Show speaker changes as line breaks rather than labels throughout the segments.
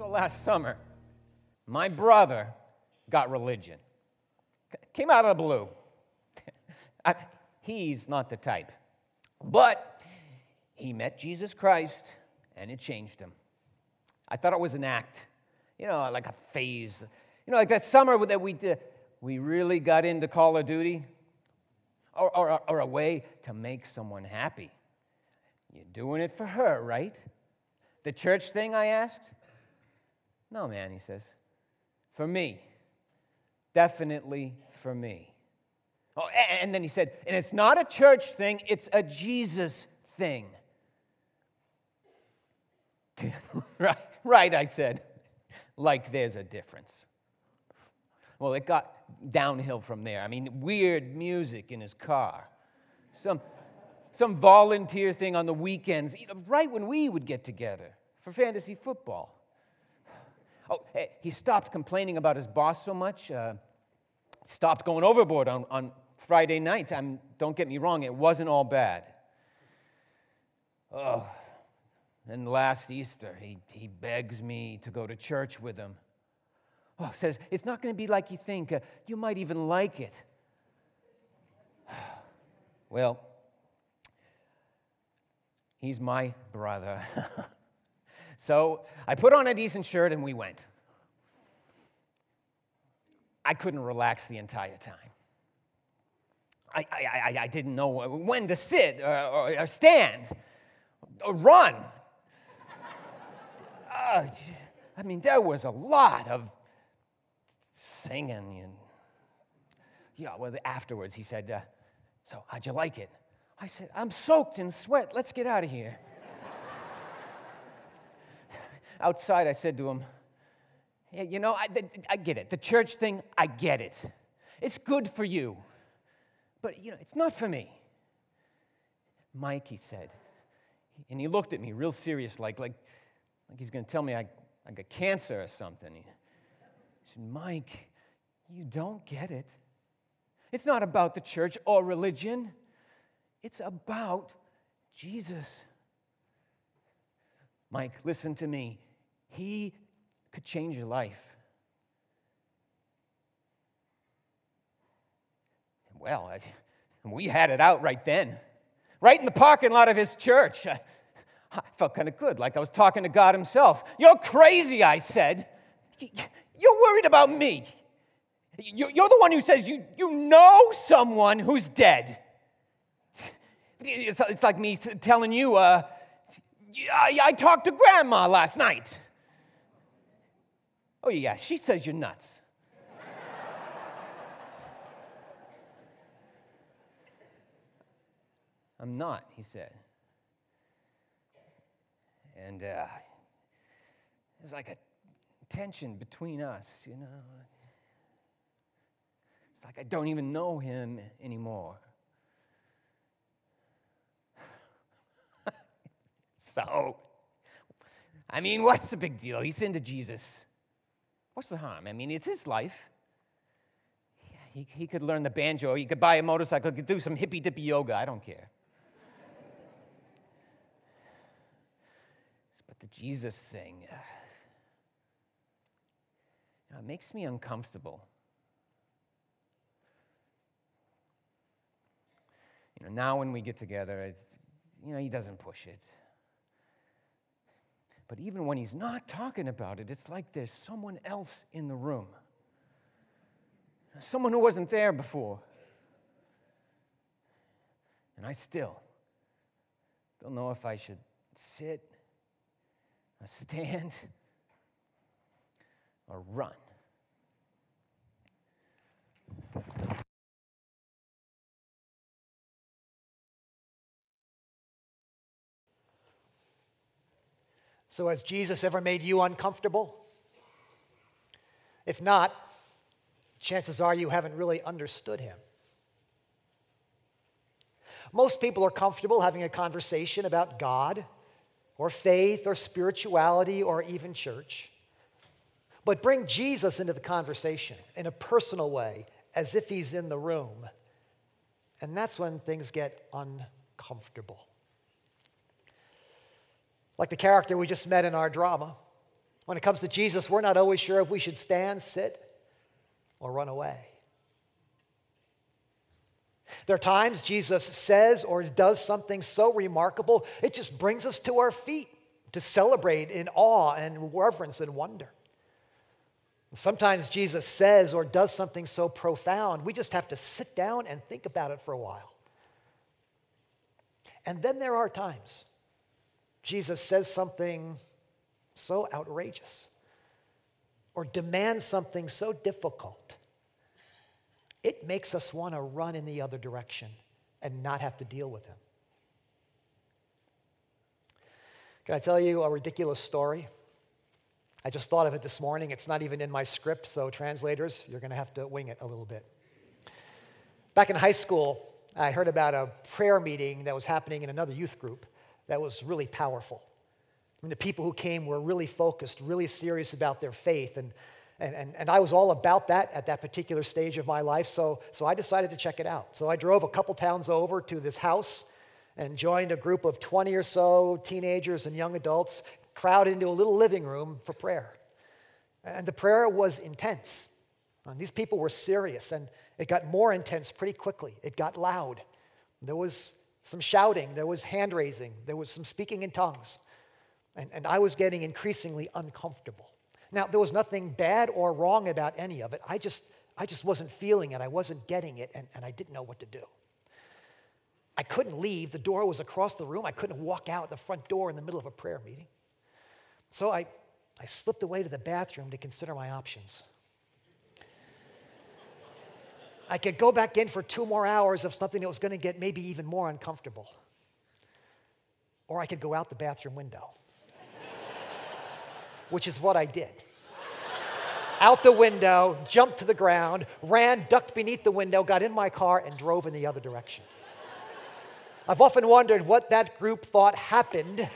So last summer, my brother got religion. Came out of the blue. I, he's not the type. But he met Jesus Christ and it changed him. I thought it was an act, you know, like a phase. You know, like that summer that we did, we really got into Call of Duty or, or, or a way to make someone happy. You're doing it for her, right? The church thing, I asked? No, man, he says. For me. Definitely for me. Oh, and then he said, and it's not a church thing, it's a Jesus thing. right, right, I said. Like there's a difference. Well, it got downhill from there. I mean, weird music in his car. Some, some volunteer thing on the weekends, right when we would get together for fantasy football. Oh, he stopped complaining about his boss so much, uh, stopped going overboard on, on Friday nights. I'm, don't get me wrong, it wasn't all bad. Oh, and last Easter, he, he begs me to go to church with him. Oh, says, it's not going to be like you think. Uh, you might even like it. well, he's my brother. So I put on a decent shirt and we went. I couldn't relax the entire time. I, I, I, didn't know when to sit or, or, or stand or run. uh, I mean, there was a lot of singing. And, yeah, well, afterwards he said, uh, So, how'd you like it? I said, I'm soaked in sweat. Let's get out of here outside, I said to him, hey, You know, I, I get it. The church thing, I get it. It's good for you. But, you know, it's not for me. Mike, he said. And he looked at me real serious, like, like, like he's going to tell me I, I got cancer or something. He said, Mike, you don't get it. It's not about the church or religion, it's about Jesus. Mike, listen to me. He could change your life. Well, I, we had it out right then, right in the parking lot of his church. I, I felt kind of good, like I was talking to God Himself. You're crazy, I said. You're worried about me. You're the one who says you, you know someone who's dead. It's like me telling you, uh, I, I talked to grandma last night. Oh, yeah, she says you're nuts. I'm not, he said. And uh, there's like a tension between us, you know. It's like I don't even know him anymore. so, I mean, what's the big deal? He's into Jesus. What's the harm? I mean, it's his life. He, he could learn the banjo, he could buy a motorcycle, he could do some hippy dippy yoga. I don't care. but the Jesus thing, uh, it makes me uncomfortable. You know, now when we get together, it's, you know, he doesn't push it. But even when he's not talking about it, it's like there's someone else in the room, someone who wasn't there before. And I still don't know if I should sit, or stand, or run.
So, has Jesus ever made you uncomfortable? If not, chances are you haven't really understood him. Most people are comfortable having a conversation about God or faith or spirituality or even church. But bring Jesus into the conversation in a personal way, as if he's in the room. And that's when things get uncomfortable like the character we just met in our drama. When it comes to Jesus, we're not always sure if we should stand, sit, or run away. There are times Jesus says or does something so remarkable, it just brings us to our feet to celebrate in awe and reverence and wonder. Sometimes Jesus says or does something so profound, we just have to sit down and think about it for a while. And then there are times Jesus says something so outrageous or demands something so difficult, it makes us want to run in the other direction and not have to deal with him. Can I tell you a ridiculous story? I just thought of it this morning. It's not even in my script, so translators, you're going to have to wing it a little bit. Back in high school, I heard about a prayer meeting that was happening in another youth group that was really powerful. I mean, the people who came were really focused, really serious about their faith, and, and, and, and I was all about that at that particular stage of my life, so, so I decided to check it out. So I drove a couple towns over to this house and joined a group of 20 or so teenagers and young adults crowd into a little living room for prayer. And the prayer was intense. And these people were serious, and it got more intense pretty quickly. It got loud. There was some shouting, there was hand raising, there was some speaking in tongues. And, and I was getting increasingly uncomfortable. Now, there was nothing bad or wrong about any of it. I just, I just wasn't feeling it. I wasn't getting it, and, and I didn't know what to do. I couldn't leave. The door was across the room. I couldn't walk out the front door in the middle of a prayer meeting. So I, I slipped away to the bathroom to consider my options. I could go back in for two more hours of something that was going to get maybe even more uncomfortable. Or I could go out the bathroom window, which is what I did. out the window, jumped to the ground, ran, ducked beneath the window, got in my car, and drove in the other direction. I've often wondered what that group thought happened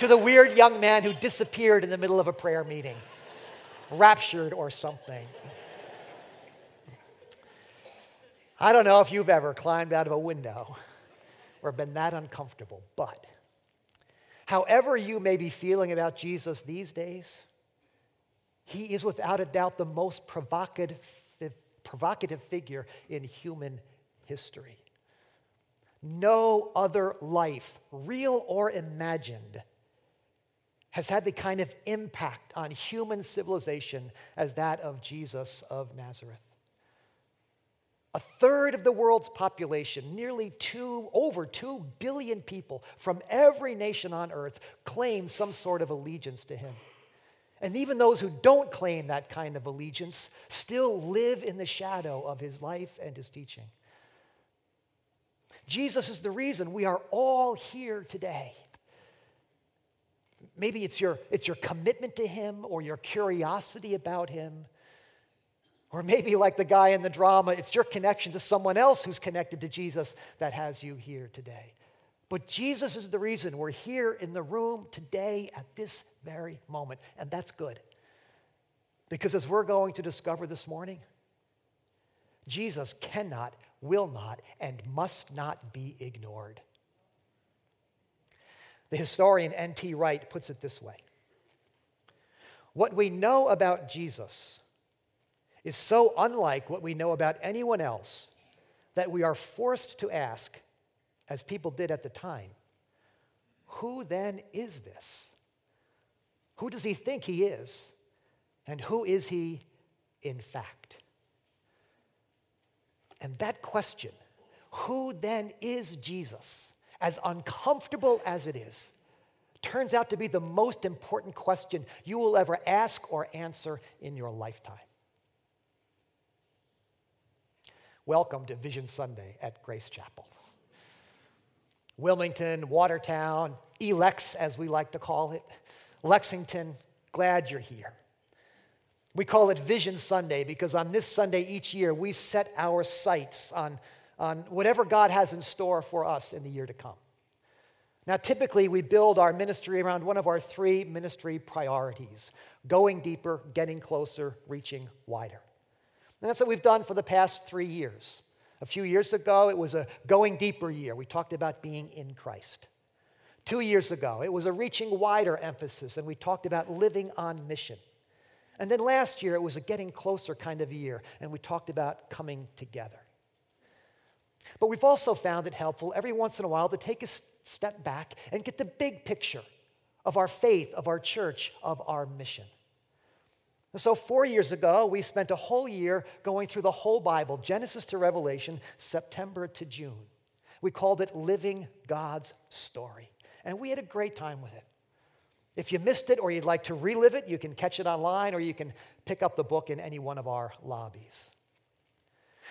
to the weird young man who disappeared in the middle of a prayer meeting, raptured or something. I don't know if you've ever climbed out of a window or been that uncomfortable, but however you may be feeling about Jesus these days, he is without a doubt the most provocative, provocative figure in human history. No other life, real or imagined, has had the kind of impact on human civilization as that of Jesus of Nazareth. A third of the world's population, nearly two, over two billion people from every nation on earth, claim some sort of allegiance to him. And even those who don't claim that kind of allegiance still live in the shadow of his life and his teaching. Jesus is the reason we are all here today. Maybe it's your, it's your commitment to Him or your curiosity about Him. Or maybe, like the guy in the drama, it's your connection to someone else who's connected to Jesus that has you here today. But Jesus is the reason we're here in the room today at this very moment. And that's good. Because as we're going to discover this morning, Jesus cannot, will not, and must not be ignored. The historian N.T. Wright puts it this way What we know about Jesus is so unlike what we know about anyone else that we are forced to ask, as people did at the time, who then is this? Who does he think he is? And who is he in fact? And that question, who then is Jesus? as uncomfortable as it is, turns out to be the most important question you will ever ask or answer in your lifetime. Welcome to Vision Sunday at Grace Chapel. Wilmington, Watertown, Elex, as we like to call it, Lexington, glad you're here. We call it Vision Sunday because on this Sunday each year we set our sights on on whatever God has in store for us in the year to come. Now, typically, we build our ministry around one of our three ministry priorities going deeper, getting closer, reaching wider. And that's what we've done for the past three years. A few years ago, it was a going deeper year. We talked about being in Christ. Two years ago, it was a reaching wider emphasis, and we talked about living on mission. And then last year, it was a getting closer kind of year, and we talked about coming together. But we've also found it helpful every once in a while to take a step back and get the big picture of our faith, of our church, of our mission. So, four years ago, we spent a whole year going through the whole Bible, Genesis to Revelation, September to June. We called it Living God's Story. And we had a great time with it. If you missed it or you'd like to relive it, you can catch it online or you can pick up the book in any one of our lobbies.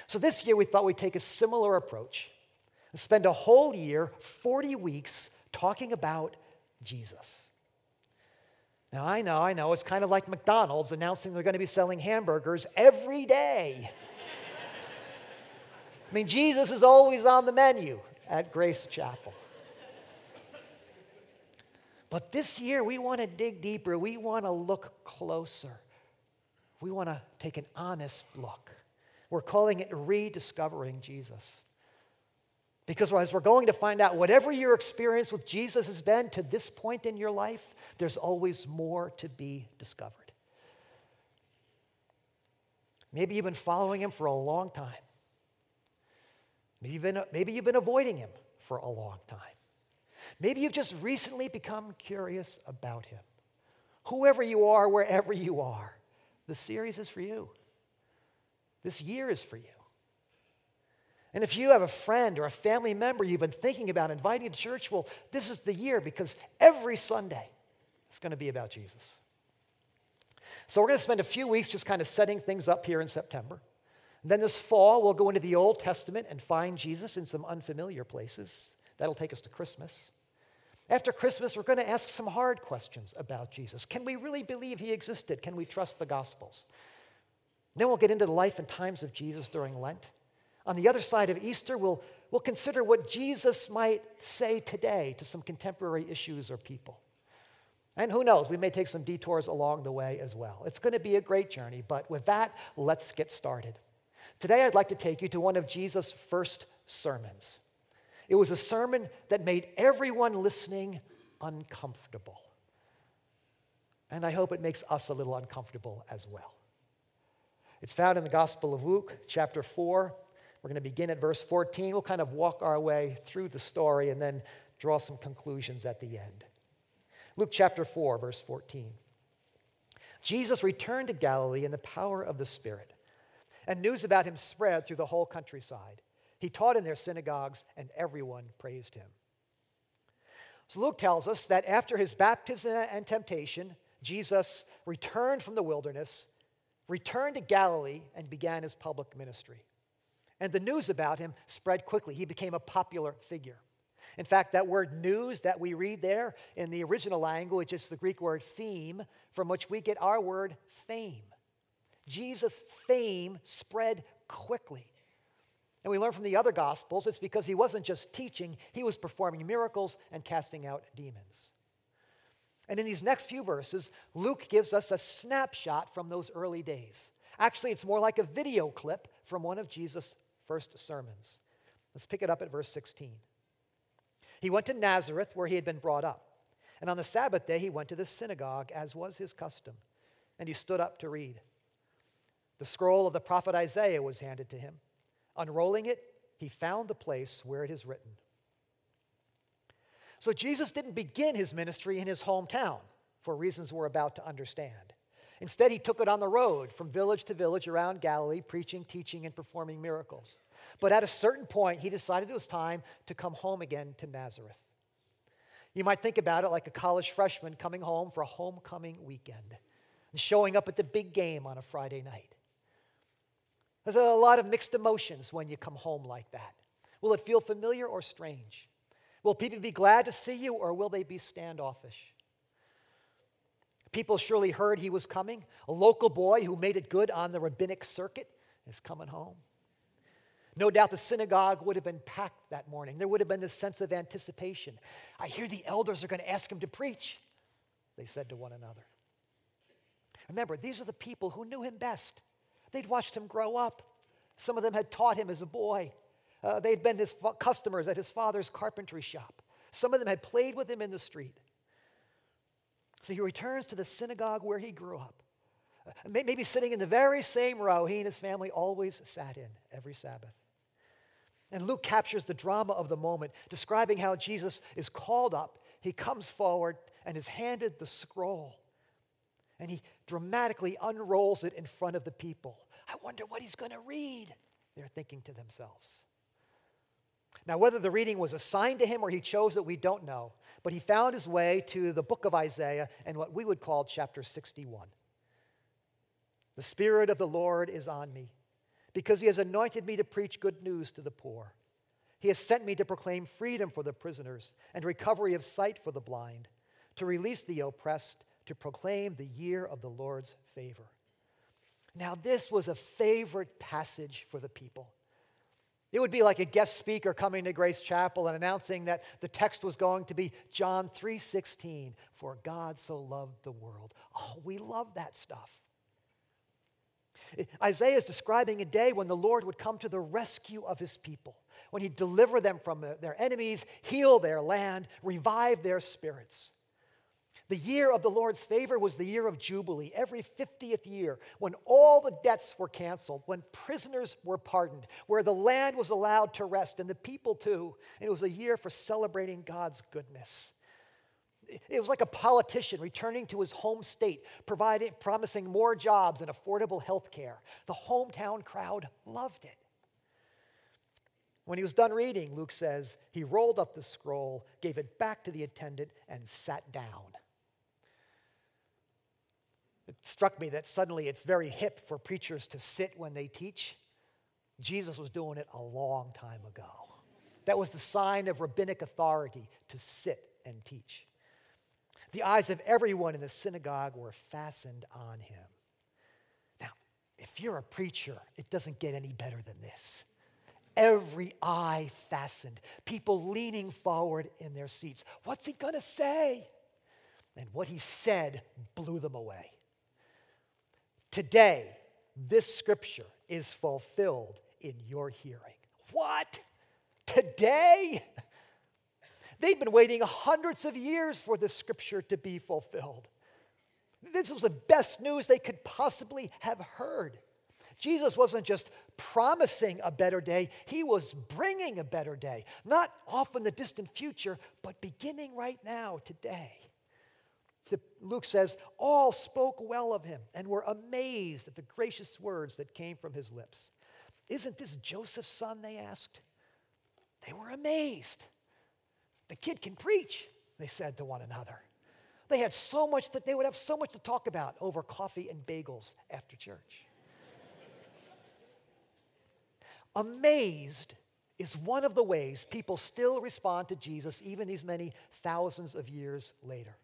So this year we thought we'd take a similar approach and spend a whole year, 40 weeks, talking about Jesus. Now, I know, I know, it's kind of like McDonald's announcing they're going to be selling hamburgers every day. I mean, Jesus is always on the menu at Grace Chapel. But this year, we want to dig deeper. We want to look closer. We want to take an honest look. We're calling it rediscovering Jesus. Because as we're going to find out, whatever your experience with Jesus has been to this point in your life, there's always more to be discovered. Maybe you've been following him for a long time. Maybe you've been, maybe you've been avoiding him for a long time. Maybe you've just recently become curious about him. Whoever you are, wherever you are, the series is for you. This year is for you. And if you have a friend or a family member you've been thinking about inviting to church, well, this is the year because every Sunday it's going to be about Jesus. So we're going to spend a few weeks just kind of setting things up here in September. And then this fall, we'll go into the Old Testament and find Jesus in some unfamiliar places. That'll take us to Christmas. After Christmas, we're going to ask some hard questions about Jesus. Can we really believe he existed? Can we trust the Gospels? Then we'll get into the life and times of Jesus during Lent. On the other side of Easter, we'll, we'll consider what Jesus might say today to some contemporary issues or people. And who knows, we may take some detours along the way as well. It's going to be a great journey, but with that, let's get started. Today, I'd like to take you to one of Jesus' first sermons. It was a sermon that made everyone listening uncomfortable. And I hope it makes us a little uncomfortable as well. It's found in the Gospel of Luke, chapter 4. We're going to begin at verse 14. We'll kind of walk our way through the story and then draw some conclusions at the end. Luke chapter 4, verse 14. Jesus returned to Galilee in the power of the Spirit, and news about him spread through the whole countryside. He taught in their synagogues, and everyone praised him. So Luke tells us that after his baptism and temptation, Jesus returned from the wilderness, returned to Galilee, and began his public ministry. And the news about him spread quickly. He became a popular figure. In fact, that word news that we read there in the original language is the Greek word pheme, from which we get our word fame. Jesus' fame spread quickly. And we learn from the other Gospels it's because he wasn't just teaching, he was performing miracles and casting out demons. And in these next few verses, Luke gives us a snapshot from those early days. Actually, it's more like a video clip from one of Jesus' first sermons. Let's pick it up at verse 16. He went to Nazareth, where he had been brought up. And on the Sabbath day, he went to the synagogue, as was his custom, and he stood up to read. The scroll of the prophet Isaiah was handed to him. Unrolling it, he found the place where it is written. So Jesus didn't begin his ministry in his hometown for reasons we're about to understand. Instead, he took it on the road from village to village around Galilee, preaching, teaching, and performing miracles. But at a certain point, he decided it was time to come home again to Nazareth. You might think about it like a college freshman coming home for a homecoming weekend and showing up at the big game on a Friday night. There's a lot of mixed emotions when you come home like that. Will it feel familiar or strange? Will people be glad to see you or will they be standoffish? People surely heard he was coming. A local boy who made it good on the rabbinic circuit is coming home. No doubt the synagogue would have been packed that morning. There would have been this sense of anticipation. I hear the elders are going to ask him to preach, they said to one another. Remember, these are the people who knew him best. They'd watched him grow up. Some of them had taught him as a boy. Uh, they'd been his customers at his father's carpentry shop. Some of them had played with him in the street. So he returns to the synagogue where he grew up, uh, maybe sitting in the very same row he and his family always sat in every Sabbath. And Luke captures the drama of the moment, describing how Jesus is called up. He comes forward and is handed the scroll. And he dramatically unrolls it in front of the people. I wonder what he's going to read, they're thinking to themselves. Now, whether the reading was assigned to him or he chose it, we don't know. But he found his way to the book of Isaiah and what we would call chapter 61. The Spirit of the Lord is on me because he has anointed me to preach good news to the poor. He has sent me to proclaim freedom for the prisoners and recovery of sight for the blind, to release the oppressed, to proclaim the year of the Lord's favor. Now, this was a favorite passage for the people. It would be like a guest speaker coming to Grace Chapel and announcing that the text was going to be John 3:16, for God so loved the world. Oh, we love that stuff. Isaiah is describing a day when the Lord would come to the rescue of his people, when he'd deliver them from their enemies, heal their land, revive their spirits. The year of the Lord's favor was the year of Jubilee, every 50th year, when all the debts were canceled, when prisoners were pardoned, where the land was allowed to rest, and the people too. And it was a year for celebrating God's goodness. It was like a politician returning to his home state, providing, promising more jobs and affordable health care. The hometown crowd loved it. When he was done reading, Luke says, he rolled up the scroll, gave it back to the attendant, and sat down. It struck me that suddenly it's very hip for preachers to sit when they teach. Jesus was doing it a long time ago. That was the sign of rabbinic authority to sit and teach. The eyes of everyone in the synagogue were fastened on him. Now, if you're a preacher, it doesn't get any better than this. Every eye fastened, people leaning forward in their seats. What's he going to say? And what he said blew them away. Today, this scripture is fulfilled in your hearing. What? Today? They'd been waiting hundreds of years for this scripture to be fulfilled. This was the best news they could possibly have heard. Jesus wasn't just promising a better day, he was bringing a better day. Not off in the distant future, but beginning right now, today. The, Luke says, All spoke well of him and were amazed at the gracious words that came from his lips. Isn't this Joseph's son? They asked. They were amazed. The kid can preach, they said to one another. They had so much that they would have so much to talk about over coffee and bagels after church. Amazed is one of the ways people still respond to Jesus even these many thousands of years later.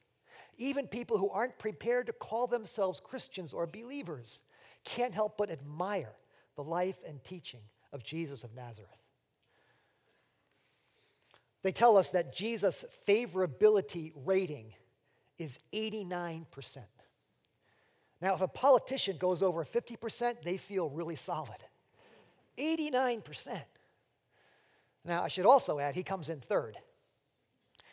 Even people who aren't prepared to call themselves Christians or believers can't help but admire the life and teaching of Jesus of Nazareth. They tell us that Jesus' favorability rating is 89%. Now, if a politician goes over 50%, they feel really solid. 89%. Now, I should also add, he comes in third.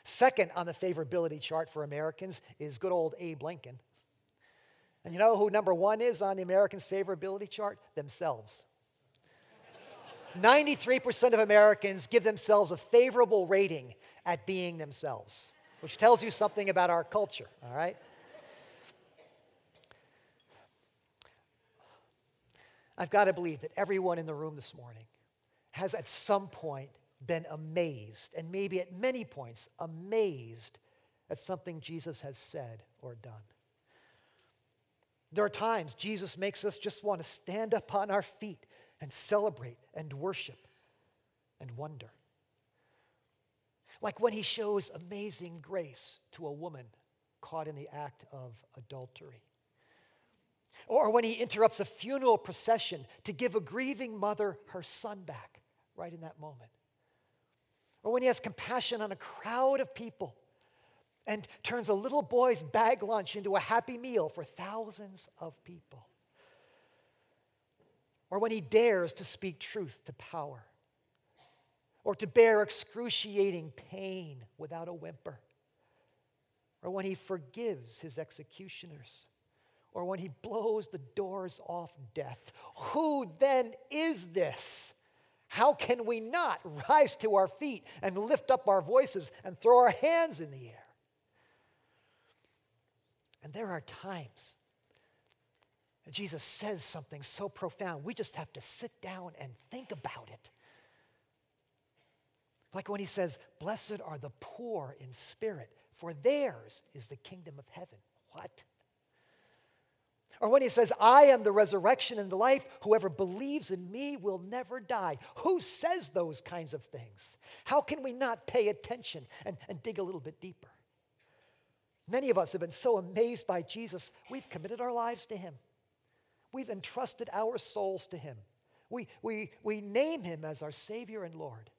Second on the favorability chart for Americans is good old Abe Lincoln. And you know who number one is on the Americans' favorability chart? Themselves. 93% of Americans give themselves a favorable rating at being themselves, which tells you something about our culture, all right? I've got to believe that everyone in the room this morning has at some point been amazed, and maybe at many points, amazed at something Jesus has said or done. There are times Jesus makes us just want to stand up on our feet and celebrate and worship and wonder. Like when he shows amazing grace to a woman caught in the act of adultery. Or when he interrupts a funeral procession to give a grieving mother her son back right in that moment. Or when he has compassion on a crowd of people and turns a little boy's bag lunch into a happy meal for thousands of people or when he dares to speak truth to power, or to bear excruciating pain without a whimper, or when he forgives his executioners, or when he blows the doors off death. Who then is this? How can we not rise to our feet and lift up our voices and throw our hands in the air? And there are times Jesus says something so profound, we just have to sit down and think about it. Like when he says, Blessed are the poor in spirit, for theirs is the kingdom of heaven. What? Or when he says, I am the resurrection and the life, whoever believes in me will never die. Who says those kinds of things? How can we not pay attention and, and dig a little bit deeper? Many of us have been so amazed by Jesus, we've committed our lives to him. We've entrusted our souls to him. We, we, we name him as our Savior and Lord.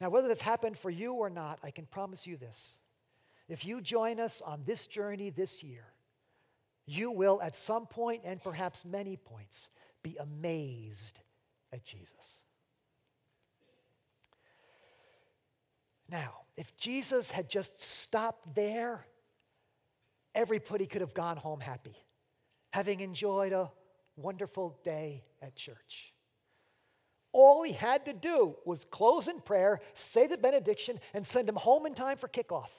Now, whether this happened for you or not, I can promise you this. If you join us on this journey this year, you will at some point and perhaps many points be amazed at Jesus. Now, if Jesus had just stopped there, everybody could have gone home happy, having enjoyed a wonderful day at church. All he had to do was close in prayer, say the benediction, and send him home in time for kickoff.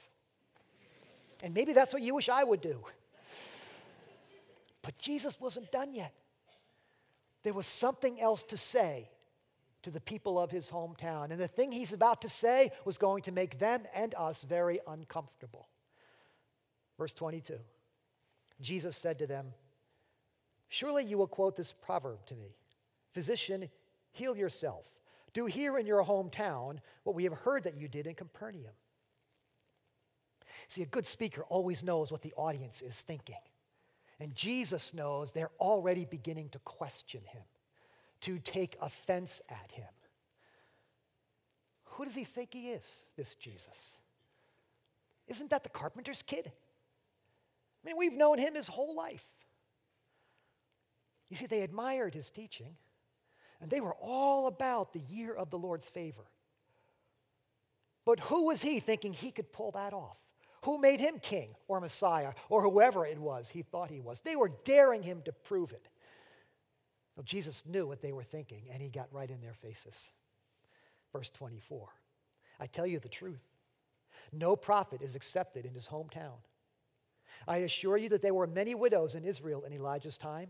And maybe that's what you wish I would do. But Jesus wasn't done yet. There was something else to say to the people of his hometown. And the thing he's about to say was going to make them and us very uncomfortable. Verse 22 Jesus said to them, Surely you will quote this proverb to me Physician, heal yourself. Do here in your hometown what we have heard that you did in Capernaum. See, a good speaker always knows what the audience is thinking. And Jesus knows they're already beginning to question him, to take offense at him. Who does he think he is, this Jesus? Isn't that the carpenter's kid? I mean, we've known him his whole life. You see, they admired his teaching, and they were all about the year of the Lord's favor. But who was he thinking he could pull that off? Who made him king or Messiah or whoever it was he thought he was? They were daring him to prove it. Well, Jesus knew what they were thinking, and he got right in their faces. Verse 24 I tell you the truth. No prophet is accepted in his hometown. I assure you that there were many widows in Israel in Elijah's time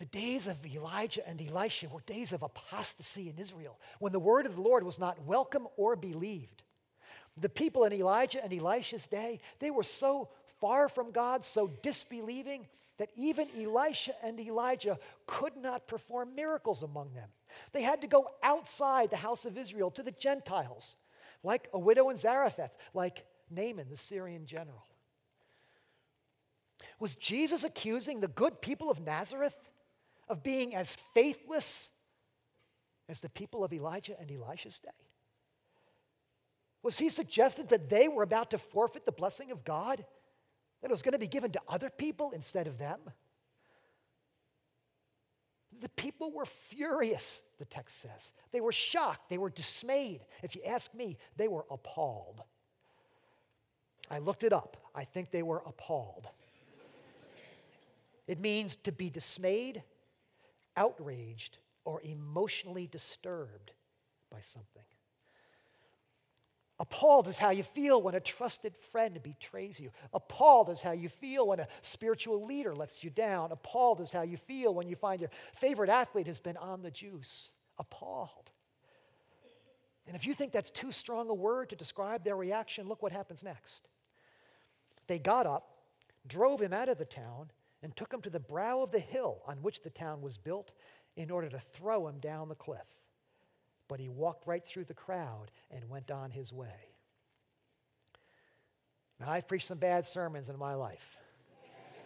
The days of Elijah and Elisha were days of apostasy in Israel, when the word of the Lord was not welcome or believed. The people in Elijah and Elisha's day, they were so far from God, so disbelieving, that even Elisha and Elijah could not perform miracles among them. They had to go outside the house of Israel to the Gentiles, like a widow in Zarephath, like Naaman, the Syrian general. Was Jesus accusing the good people of Nazareth of being as faithless as the people of Elijah and Elisha's day? Was he suggested that they were about to forfeit the blessing of God? That it was going to be given to other people instead of them. The people were furious, the text says. They were shocked. They were dismayed. If you ask me, they were appalled. I looked it up. I think they were appalled. it means to be dismayed, outraged, or emotionally disturbed by something. Appalled is how you feel when a trusted friend betrays you. Appalled is how you feel when a spiritual leader lets you down. Appalled is how you feel when you find your favorite athlete has been on the juice. Appalled. And if you think that's too strong a word to describe their reaction, look what happens next. They got up, drove him out of the town, and took him to the brow of the hill on which the town was built in order to throw him down the cliff but he walked right through the crowd and went on his way. Now, I've preached some bad sermons in my life.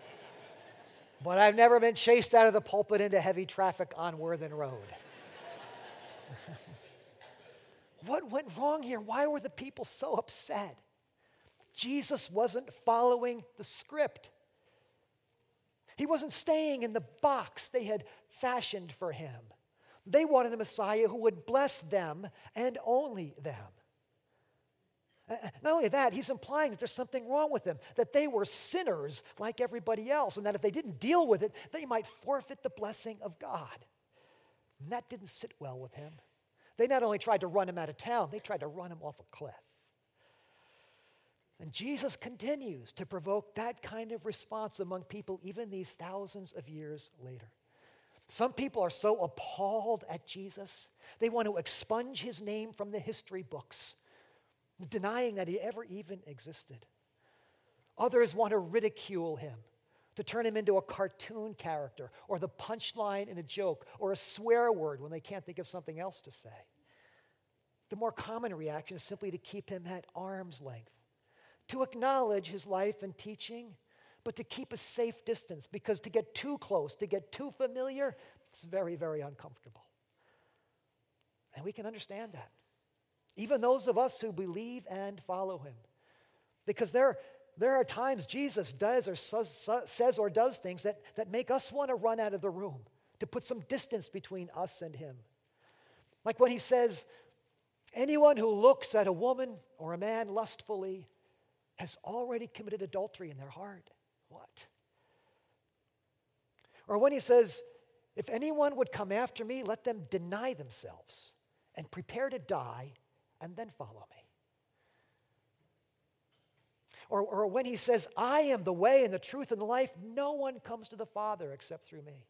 but I've never been chased out of the pulpit into heavy traffic on Worthen Road. what went wrong here? Why were the people so upset? Jesus wasn't following the script. He wasn't staying in the box they had fashioned for him. They wanted a Messiah who would bless them and only them. Uh, uh, not only that, he's implying that there's something wrong with them, that they were sinners like everybody else, and that if they didn't deal with it, they might forfeit the blessing of God. And that didn't sit well with him. They not only tried to run him out of town, they tried to run him off a cliff. And Jesus continues to provoke that kind of response among people even these thousands of years later. Some people are so appalled at Jesus, they want to expunge his name from the history books, denying that he ever even existed. Others want to ridicule him, to turn him into a cartoon character, or the punchline in a joke, or a swear word when they can't think of something else to say. The more common reaction is simply to keep him at arm's length to acknowledge his life and teaching, but to keep a safe distance because to get too close, to get too familiar, it's very, very uncomfortable. And we can understand that. Even those of us who believe and follow him. Because there, there are times Jesus does or says or does things that, that make us want to run out of the room, to put some distance between us and him. Like when he says, Anyone who looks at a woman or a man lustfully has already committed adultery in their heart. What? Or when he says, If anyone would come after me, let them deny themselves and prepare to die and then follow me. Or, or when he says, I am the way and the truth and the life, no one comes to the Father except through me.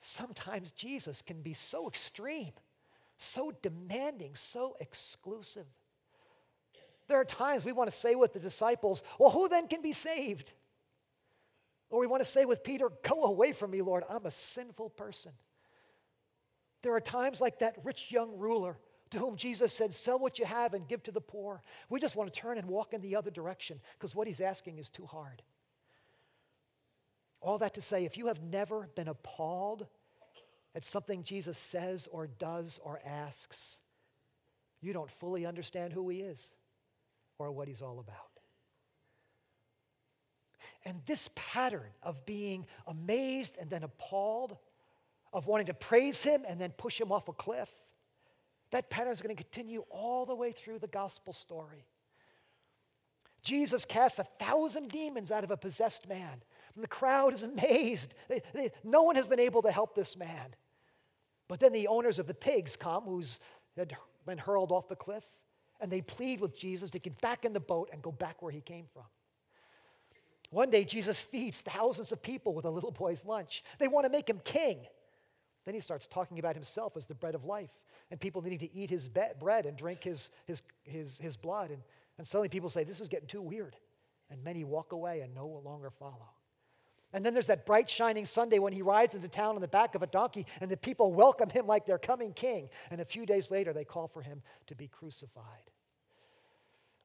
Sometimes Jesus can be so extreme, so demanding, so exclusive. There are times we want to say with the disciples, Well, who then can be saved? Or we want to say with Peter, Go away from me, Lord, I'm a sinful person. There are times like that rich young ruler to whom Jesus said, Sell what you have and give to the poor. We just want to turn and walk in the other direction because what he's asking is too hard. All that to say, if you have never been appalled at something Jesus says or does or asks, you don't fully understand who he is or what he's all about. And this pattern of being amazed and then appalled, of wanting to praise him and then push him off a cliff, that pattern is going to continue all the way through the gospel story. Jesus casts a thousand demons out of a possessed man. And the crowd is amazed. They, they, no one has been able to help this man. But then the owners of the pigs come, who's had been hurled off the cliff and they plead with Jesus to get back in the boat and go back where he came from. One day, Jesus feeds thousands of people with a little boy's lunch. They want to make him king. Then he starts talking about himself as the bread of life and people needing to eat his bread and drink his, his, his, his blood. And, and suddenly people say, This is getting too weird. And many walk away and no longer follow. And then there's that bright, shining Sunday when he rides into town on the back of a donkey, and the people welcome him like their coming king. And a few days later, they call for him to be crucified.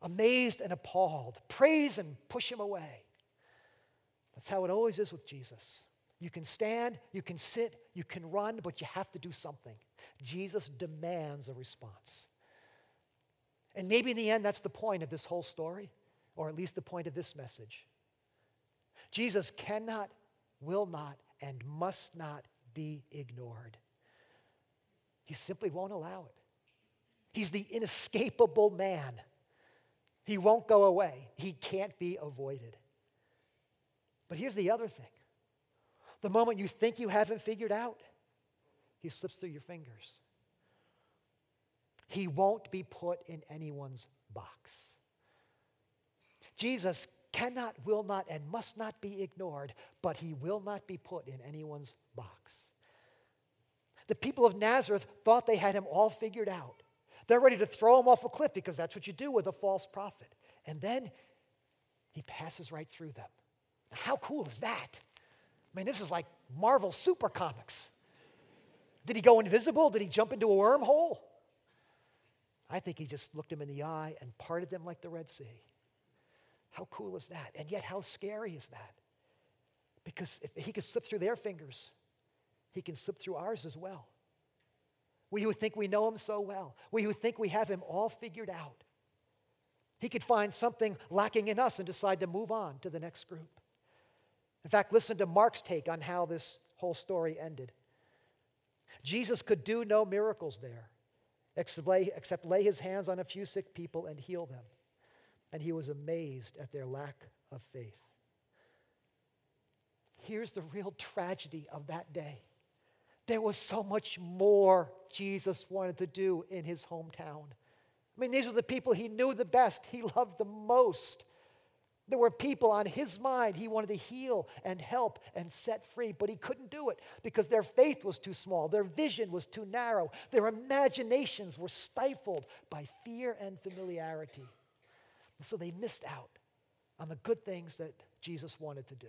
Amazed and appalled, praise and push him away. That's how it always is with Jesus. You can stand, you can sit, you can run, but you have to do something. Jesus demands a response. And maybe in the end, that's the point of this whole story, or at least the point of this message. Jesus cannot, will not, and must not be ignored. He simply won't allow it. He's the inescapable man. He won't go away, he can't be avoided. But here's the other thing the moment you think you haven't figured out, he slips through your fingers. He won't be put in anyone's box. Jesus cannot, will not, and must not be ignored, but he will not be put in anyone's box. The people of Nazareth thought they had him all figured out. They're ready to throw him off a cliff because that's what you do with a false prophet. And then he passes right through them. How cool is that? I mean, this is like Marvel super comics. Did he go invisible? Did he jump into a wormhole? I think he just looked him in the eye and parted them like the Red Sea. How cool is that? And yet, how scary is that? Because if he could slip through their fingers, he can slip through ours as well. We who think we know him so well, we who think we have him all figured out, he could find something lacking in us and decide to move on to the next group. In fact, listen to Mark's take on how this whole story ended. Jesus could do no miracles there except lay, except lay his hands on a few sick people and heal them. And he was amazed at their lack of faith. Here's the real tragedy of that day there was so much more Jesus wanted to do in his hometown. I mean, these were the people he knew the best, he loved the most. There were people on his mind he wanted to heal and help and set free, but he couldn't do it because their faith was too small, their vision was too narrow, their imaginations were stifled by fear and familiarity. And so they missed out on the good things that Jesus wanted to do.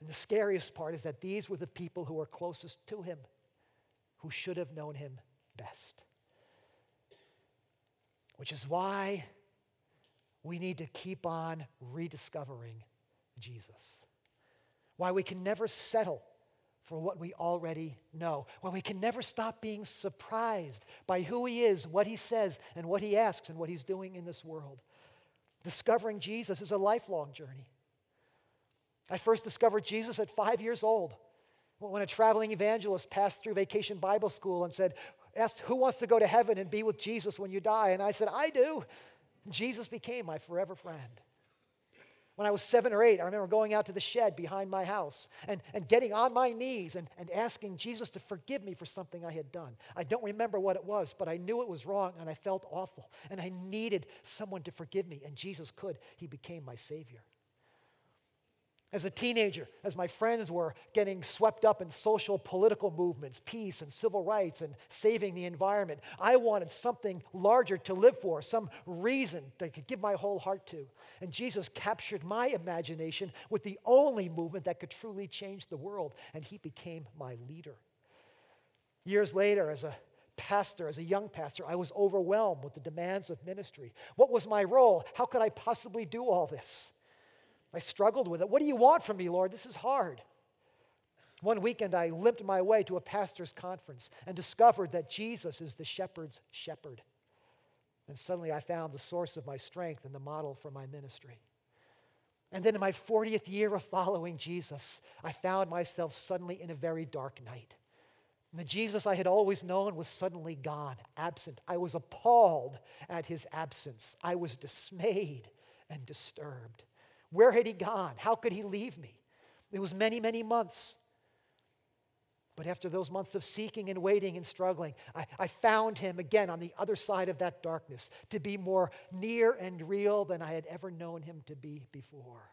And the scariest part is that these were the people who were closest to him, who should have known him best. Which is why we need to keep on rediscovering Jesus. Why we can never settle for what we already know. Why we can never stop being surprised by who He is, what He says, and what He asks, and what He's doing in this world. Discovering Jesus is a lifelong journey. I first discovered Jesus at five years old when a traveling evangelist passed through vacation Bible school and said, asked, Who wants to go to heaven and be with Jesus when you die? And I said, I do. Jesus became my forever friend. When I was seven or eight, I remember going out to the shed behind my house and, and getting on my knees and, and asking Jesus to forgive me for something I had done. I don't remember what it was, but I knew it was wrong and I felt awful. And I needed someone to forgive me, and Jesus could. He became my Savior. As a teenager, as my friends were getting swept up in social political movements, peace and civil rights and saving the environment, I wanted something larger to live for, some reason that I could give my whole heart to. And Jesus captured my imagination with the only movement that could truly change the world, and he became my leader. Years later, as a pastor, as a young pastor, I was overwhelmed with the demands of ministry. What was my role? How could I possibly do all this? I struggled with it. What do you want from me, Lord? This is hard. One weekend, I limped my way to a pastor's conference and discovered that Jesus is the shepherd's shepherd. And suddenly I found the source of my strength and the model for my ministry. And then in my 40th year of following Jesus, I found myself suddenly in a very dark night. And the Jesus I had always known was suddenly gone, absent. I was appalled at his absence. I was dismayed and disturbed. Where had he gone? How could he leave me? It was many, many months. But after those months of seeking and waiting and struggling, I, I, found him again on the other side of that darkness to be more near and real than I had ever known him to be before.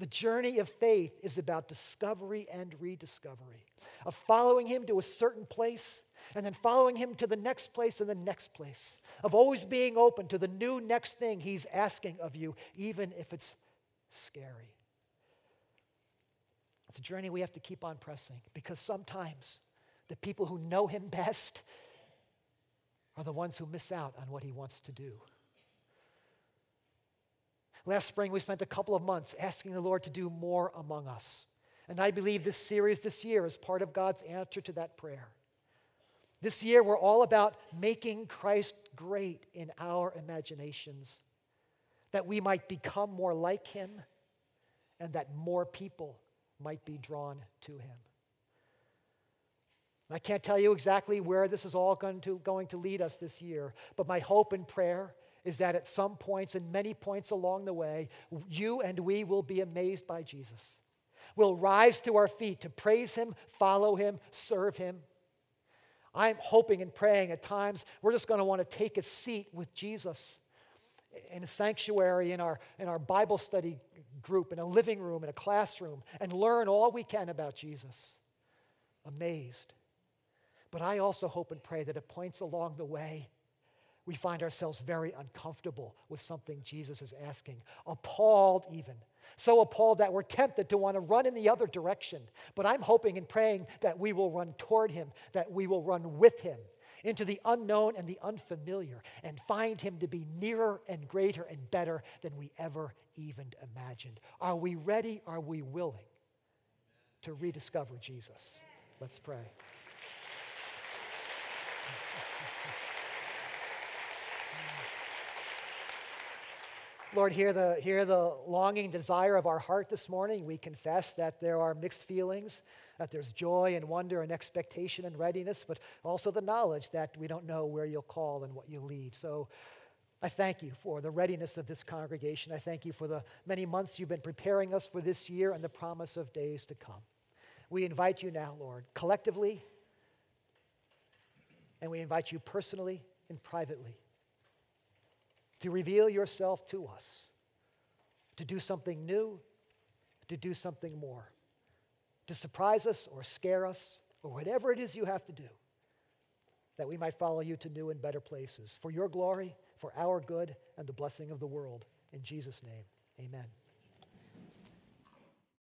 The journey of faith is about discovery and rediscovery, of following him to a certain place and then following him to the next place and the next place, of always being open to the new next thing he's asking of you, even if it's scary. It's a journey we have to keep on pressing because sometimes the people who know Him best are the ones who miss out on what He wants to do. Last spring, we spent a couple of months asking the Lord to do more among us. And I believe this series this year is part of God's answer to that prayer. This year, we're all about making Christ great in our imaginations that we might become more like him and that more people might be drawn to him. I can't tell you exactly where this is all going to, going to lead us this year, but my hope and prayer is that at some points and many points along the way, you and we will be amazed by Jesus. We'll rise to our feet to praise him, follow him, serve him. I'm hoping and praying at times we're just going to want to take a seat with Jesus in a sanctuary, in our, in our Bible study group, in a living room, in a classroom, and learn all we can about Jesus. Amazed. But I also hope and pray that at points along the way, we find ourselves very uncomfortable with something Jesus is asking, appalled even. So appalled that we're tempted to want to run in the other direction. But I'm hoping and praying that we will run toward him, that we will run with him, into the unknown and the unfamiliar, and find Him to be nearer and greater and better than we ever even imagined. Are we ready? Are we willing to rediscover Jesus? Let's pray. Lord, hear the, hear the longing, desire of our heart this morning. We confess that there are mixed feelings, that there's joy and wonder and expectation and readiness, but also the knowledge that we don't know where you'll call and what you'll lead. So I thank you for the readiness of this congregation. I thank you for the many months you've been preparing us for this year and the promise of days to come. We invite you now, Lord, collectively, and we invite you personally and privately to reveal yourself to us, to do something new, to do something more, to surprise us or scare us, or whatever it is you have to do, that we might follow you to new and better places for your glory, for our good, and the blessing of the world. In Jesus' name, amen.